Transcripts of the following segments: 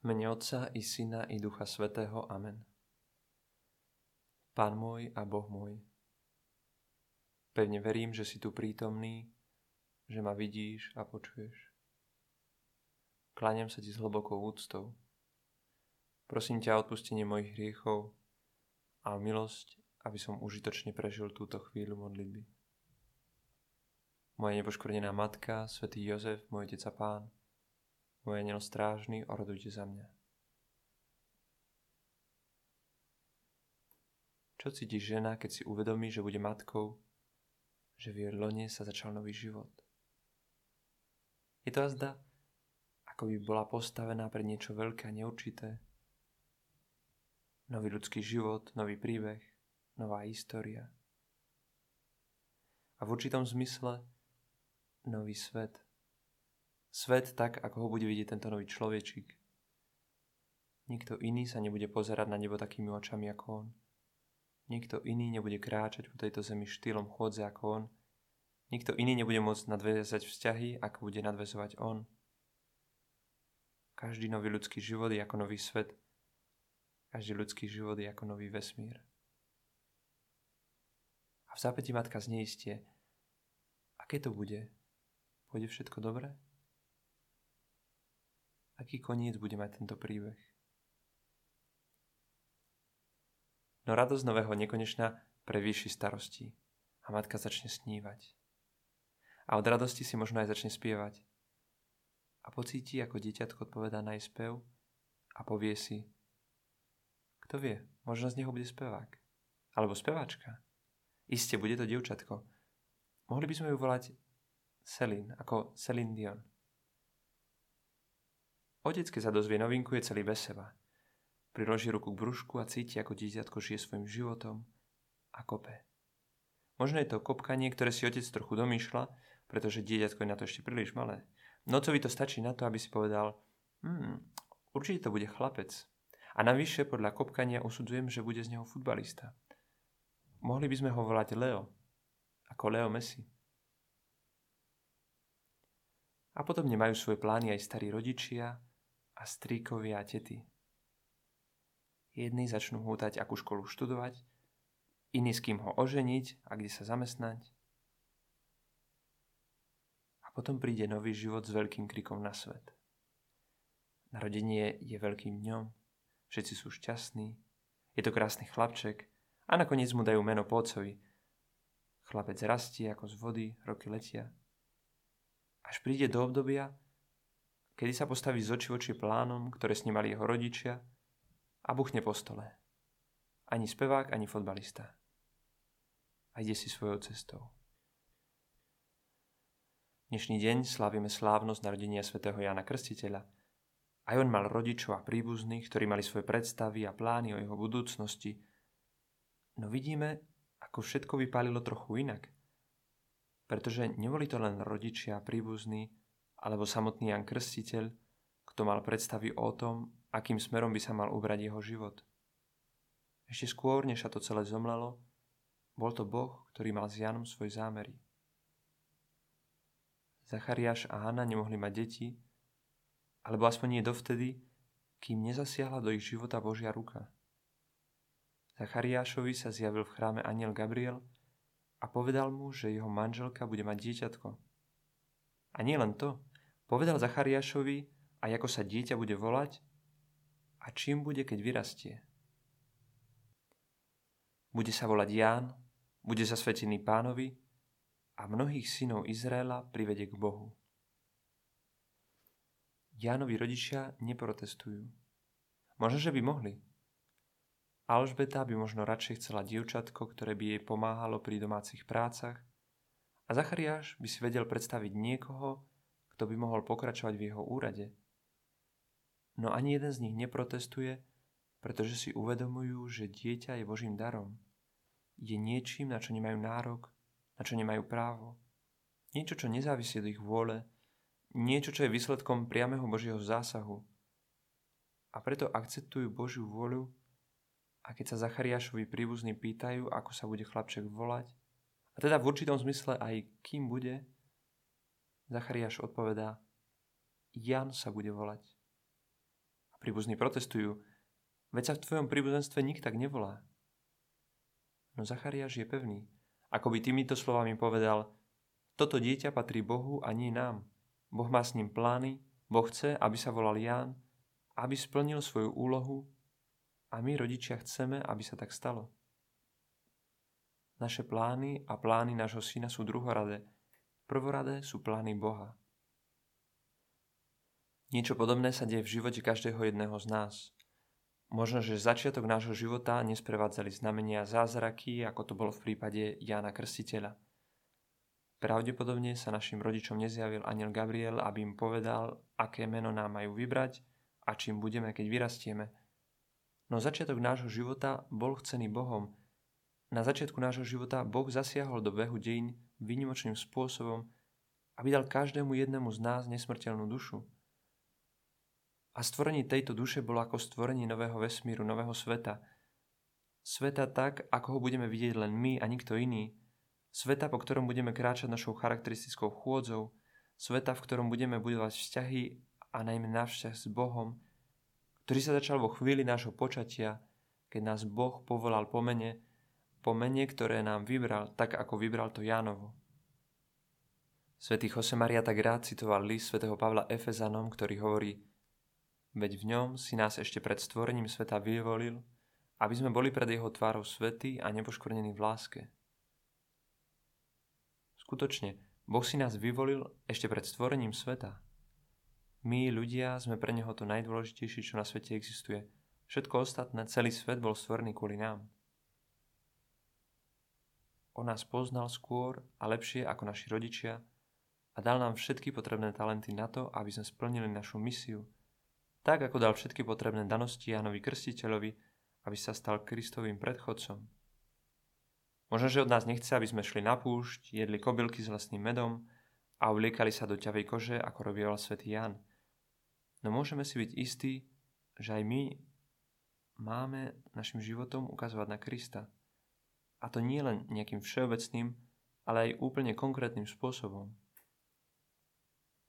Mene Otca i Syna i Ducha Svetého. Amen. Pán môj a Boh môj, pevne verím, že si tu prítomný, že ma vidíš a počuješ. Kláňam sa ti s hlbokou úctou. Prosím ťa o odpustenie mojich hriechov a milosť, aby som užitočne prežil túto chvíľu modlitby. Moja nepoškvrnená matka, svätý Jozef, môj otec a pán, môj aniel strážny, orodujte za mňa. Čo cíti žena, keď si uvedomí, že bude matkou, že v jej lone sa začal nový život? Je to azda, ako by bola postavená pre niečo veľké a neurčité. Nový ľudský život, nový príbeh, nová história. A v určitom zmysle nový svet – Svet tak, ako ho bude vidieť tento nový človečík. Nikto iný sa nebude pozerať na nebo takými očami ako on. Nikto iný nebude kráčať po tejto zemi štýlom chôdze ako on. Nikto iný nebude môcť nadväzať vzťahy, ako bude nadväzovať on. Každý nový ľudský život je ako nový svet. Každý ľudský život je ako nový vesmír. A v zápäti matka zneistie, aké to bude? Pôjde všetko dobre? Aký koniec bude mať tento príbeh. No radosť nového nekonečna prevýši starosti a matka začne snívať. A od radosti si možno aj začne spievať. A pocíti, ako dieťatko odpovedá na jej spev a povie si, kto vie, možno z neho bude spevák. Alebo speváčka. Isté, bude to dievčatko. Mohli by sme ju volať Celine, ako Celine Dion. Otec, keď sa dozvie novinku, je celý bez seba. Priloží ruku k brúšku a cíti, ako dieťatko žije svojim životom a kope. Možno je to kopkanie, ktoré si otec trochu domýšľa, pretože dieťatko je na to ešte príliš malé. Nocovi to stačí na to, aby si povedal, hmm, určite to bude chlapec. A navyše podľa kopkania usudzujem, že bude z neho futbalista. Mohli by sme ho volať Leo, ako Leo Messi. A potom nemajú svoje plány aj starí rodičia, a stríkovia a tety. Jedni začnú hútať, akú školu študovať, iní s kým ho oženiť a kde sa zamestnať. A potom príde nový život s veľkým krikom na svet. Narodenie je veľkým dňom, všetci sú šťastní, je to krásny chlapček a nakoniec mu dajú meno pócovi. Chlapec rastie ako z vody, roky letia. Až príde do obdobia, kedy sa postaví z oči voči plánom, ktoré snímali jeho rodičia a buchne po stole. Ani spevák, ani fotbalista. A ide si svojou cestou. Dnešný deň slávime slávnosť narodenia svätého Jana Krstiteľa. Aj on mal rodičov a príbuzných, ktorí mali svoje predstavy a plány o jeho budúcnosti. No vidíme, ako všetko vypálilo trochu inak. Pretože neboli to len rodičia a príbuzní, alebo samotný Jan Krstiteľ, kto mal predstavy o tom, akým smerom by sa mal ubrať jeho život. Ešte skôr, než sa to celé zomlelo, bol to Boh, ktorý mal s Janom svoj zámery. Zachariáš a Hanna nemohli mať deti, alebo aspoň nie dovtedy, kým nezasiahla do ich života Božia ruka. Zachariášovi sa zjavil v chráme aniel Gabriel a povedal mu, že jeho manželka bude mať dieťatko. A nie len to, Povedal Zachariášovi aj ako sa dieťa bude volať a čím bude, keď vyrastie. Bude sa volať Ján, bude zasvetený pánovi a mnohých synov Izraela privedie k Bohu. Jánovi rodičia neprotestujú. Možno, že by mohli. Alžbeta by možno radšej chcela dievčatko, ktoré by jej pomáhalo pri domácich prácach a Zachariáš by si vedel predstaviť niekoho, kto by mohol pokračovať v jeho úrade. No ani jeden z nich neprotestuje, pretože si uvedomujú, že dieťa je Božím darom. Je niečím, na čo nemajú nárok, na čo nemajú právo. Niečo, čo nezávisí od ich vôle, niečo, čo je výsledkom priameho Božieho zásahu. A preto akceptujú Božiu vôľu a keď sa Zachariášovi príbuzní pýtajú, ako sa bude chlapček volať, a teda v určitom zmysle aj kým bude, Zachariáš odpovedá, Jan sa bude volať. A príbuzní protestujú, veď sa v tvojom príbuzenstve nik tak nevolá. No Zachariáš je pevný, ako by týmito slovami povedal, toto dieťa patrí Bohu a nie nám. Boh má s ním plány, Boh chce, aby sa volal Ján, aby splnil svoju úlohu a my rodičia chceme, aby sa tak stalo. Naše plány a plány nášho syna sú druhoradé. Prvoradé sú plány Boha. Niečo podobné sa deje v živote každého jedného z nás. Možno, že začiatok nášho života nesprevádzali znamenia zázraky, ako to bolo v prípade Jána Krstiteľa. Pravdepodobne sa našim rodičom nezjavil aniel Gabriel, aby im povedal, aké meno nám majú vybrať a čím budeme, keď vyrastieme. No začiatok nášho života bol chcený Bohom na začiatku nášho života Boh zasiahol do behu dejín výnimočným spôsobom, aby dal každému jednému z nás nesmrteľnú dušu. A stvorenie tejto duše bolo ako stvorenie nového vesmíru, nového sveta. Sveta tak, ako ho budeme vidieť len my a nikto iný. Sveta, po ktorom budeme kráčať našou charakteristickou chôdzou. Sveta, v ktorom budeme budovať vzťahy a najmä náš vzťah s Bohom, ktorý sa začal vo chvíli nášho počatia, keď nás Boh povolal po mene, po mene, ktoré nám vybral, tak ako vybral to Jánovo. Svetý Maria tak rád citoval list svätého Pavla Efezanom, ktorý hovorí Veď v ňom si nás ešte pred stvorením sveta vyvolil, aby sme boli pred jeho tvárou svety a nepoškvrnení v láske. Skutočne, Boh si nás vyvolil ešte pred stvorením sveta. My, ľudia, sme pre Neho to najdôležitejšie, čo na svete existuje. Všetko ostatné, celý svet bol stvorený kvôli nám. On nás poznal skôr a lepšie ako naši rodičia a dal nám všetky potrebné talenty na to, aby sme splnili našu misiu, tak ako dal všetky potrebné danosti Jánovi Krstiteľovi, aby sa stal Kristovým predchodcom. Možno, že od nás nechce, aby sme šli na púšť, jedli kobylky s vlastným medom a obliekali sa do ťavej kože, ako robieval svätý Ján. No môžeme si byť istí, že aj my máme našim životom ukazovať na Krista – a to nie len nejakým všeobecným, ale aj úplne konkrétnym spôsobom.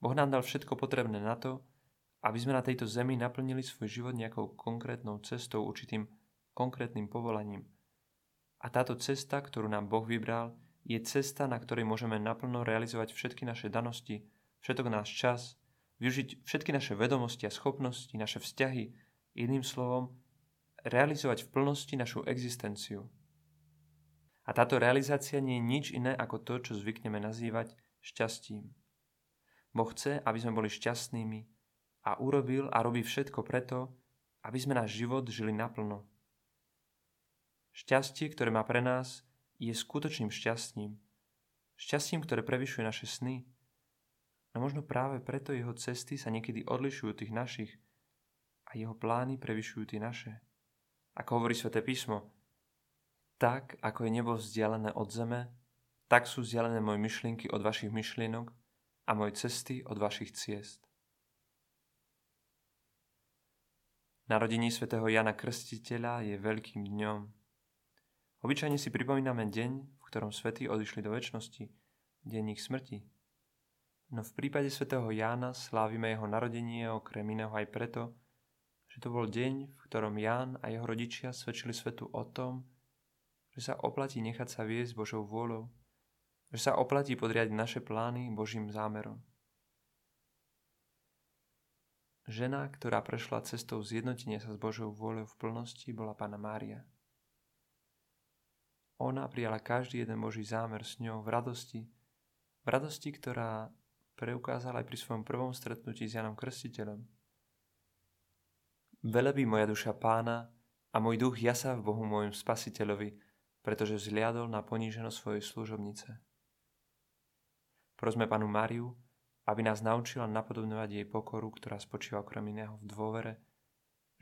Boh nám dal všetko potrebné na to, aby sme na tejto zemi naplnili svoj život nejakou konkrétnou cestou, určitým konkrétnym povolaním. A táto cesta, ktorú nám Boh vybral, je cesta, na ktorej môžeme naplno realizovať všetky naše danosti, všetok náš čas, využiť všetky naše vedomosti a schopnosti, naše vzťahy, jedným slovom, realizovať v plnosti našu existenciu. A táto realizácia nie je nič iné ako to, čo zvykneme nazývať šťastím. Boh chce, aby sme boli šťastnými a urobil a robí všetko preto, aby sme náš život žili naplno. Šťastie, ktoré má pre nás, je skutočným šťastím. Šťastím, ktoré prevyšuje naše sny. No možno práve preto jeho cesty sa niekedy odlišujú tých našich a jeho plány prevyšujú tie naše. Ako hovorí sväté písmo, tak, ako je nebo vzdialené od zeme, tak sú vzdialené moje myšlienky od vašich myšlienok a moje cesty od vašich ciest. Narodení svätého Jana Krstiteľa je veľkým dňom. Obyčajne si pripomíname deň, v ktorom svätí odišli do väčšnosti, deň ich smrti. No v prípade svätého Jána slávime jeho narodenie okrem iného aj preto, že to bol deň, v ktorom Ján a jeho rodičia svedčili svetu o tom, že sa oplatí nechať sa viesť Božou vôľou, že sa oplatí podriadiť naše plány Božím zámerom. Žena, ktorá prešla cestou zjednotenia sa s Božou vôľou v plnosti, bola Pána Mária. Ona prijala každý jeden Boží zámer s ňou v radosti, v radosti, ktorá preukázala aj pri svojom prvom stretnutí s Janom Krstiteľom. Velebí moja duša pána a môj duch jasa v Bohu môjom spasiteľovi, pretože vzliadol na poníženosť svojej služobnice. Prosme panu Máriu, aby nás naučila napodobňovať jej pokoru, ktorá spočíva okrem iného v dôvere,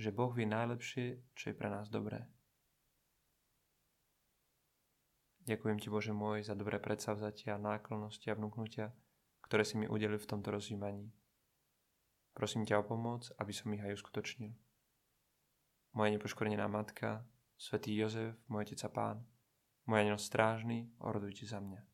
že Boh vie najlepšie, čo je pre nás dobré. Ďakujem Ti, Bože môj, za dobré predsavzatia, náklonnosti a vnúknutia, ktoré si mi udelil v tomto rozjímaní. Prosím ťa o pomoc, aby som ich aj uskutočnil. Moja nepoškorená matka, Svetý Jozef, môj otec a pán, môj aniel strážny, orodujte za mňa.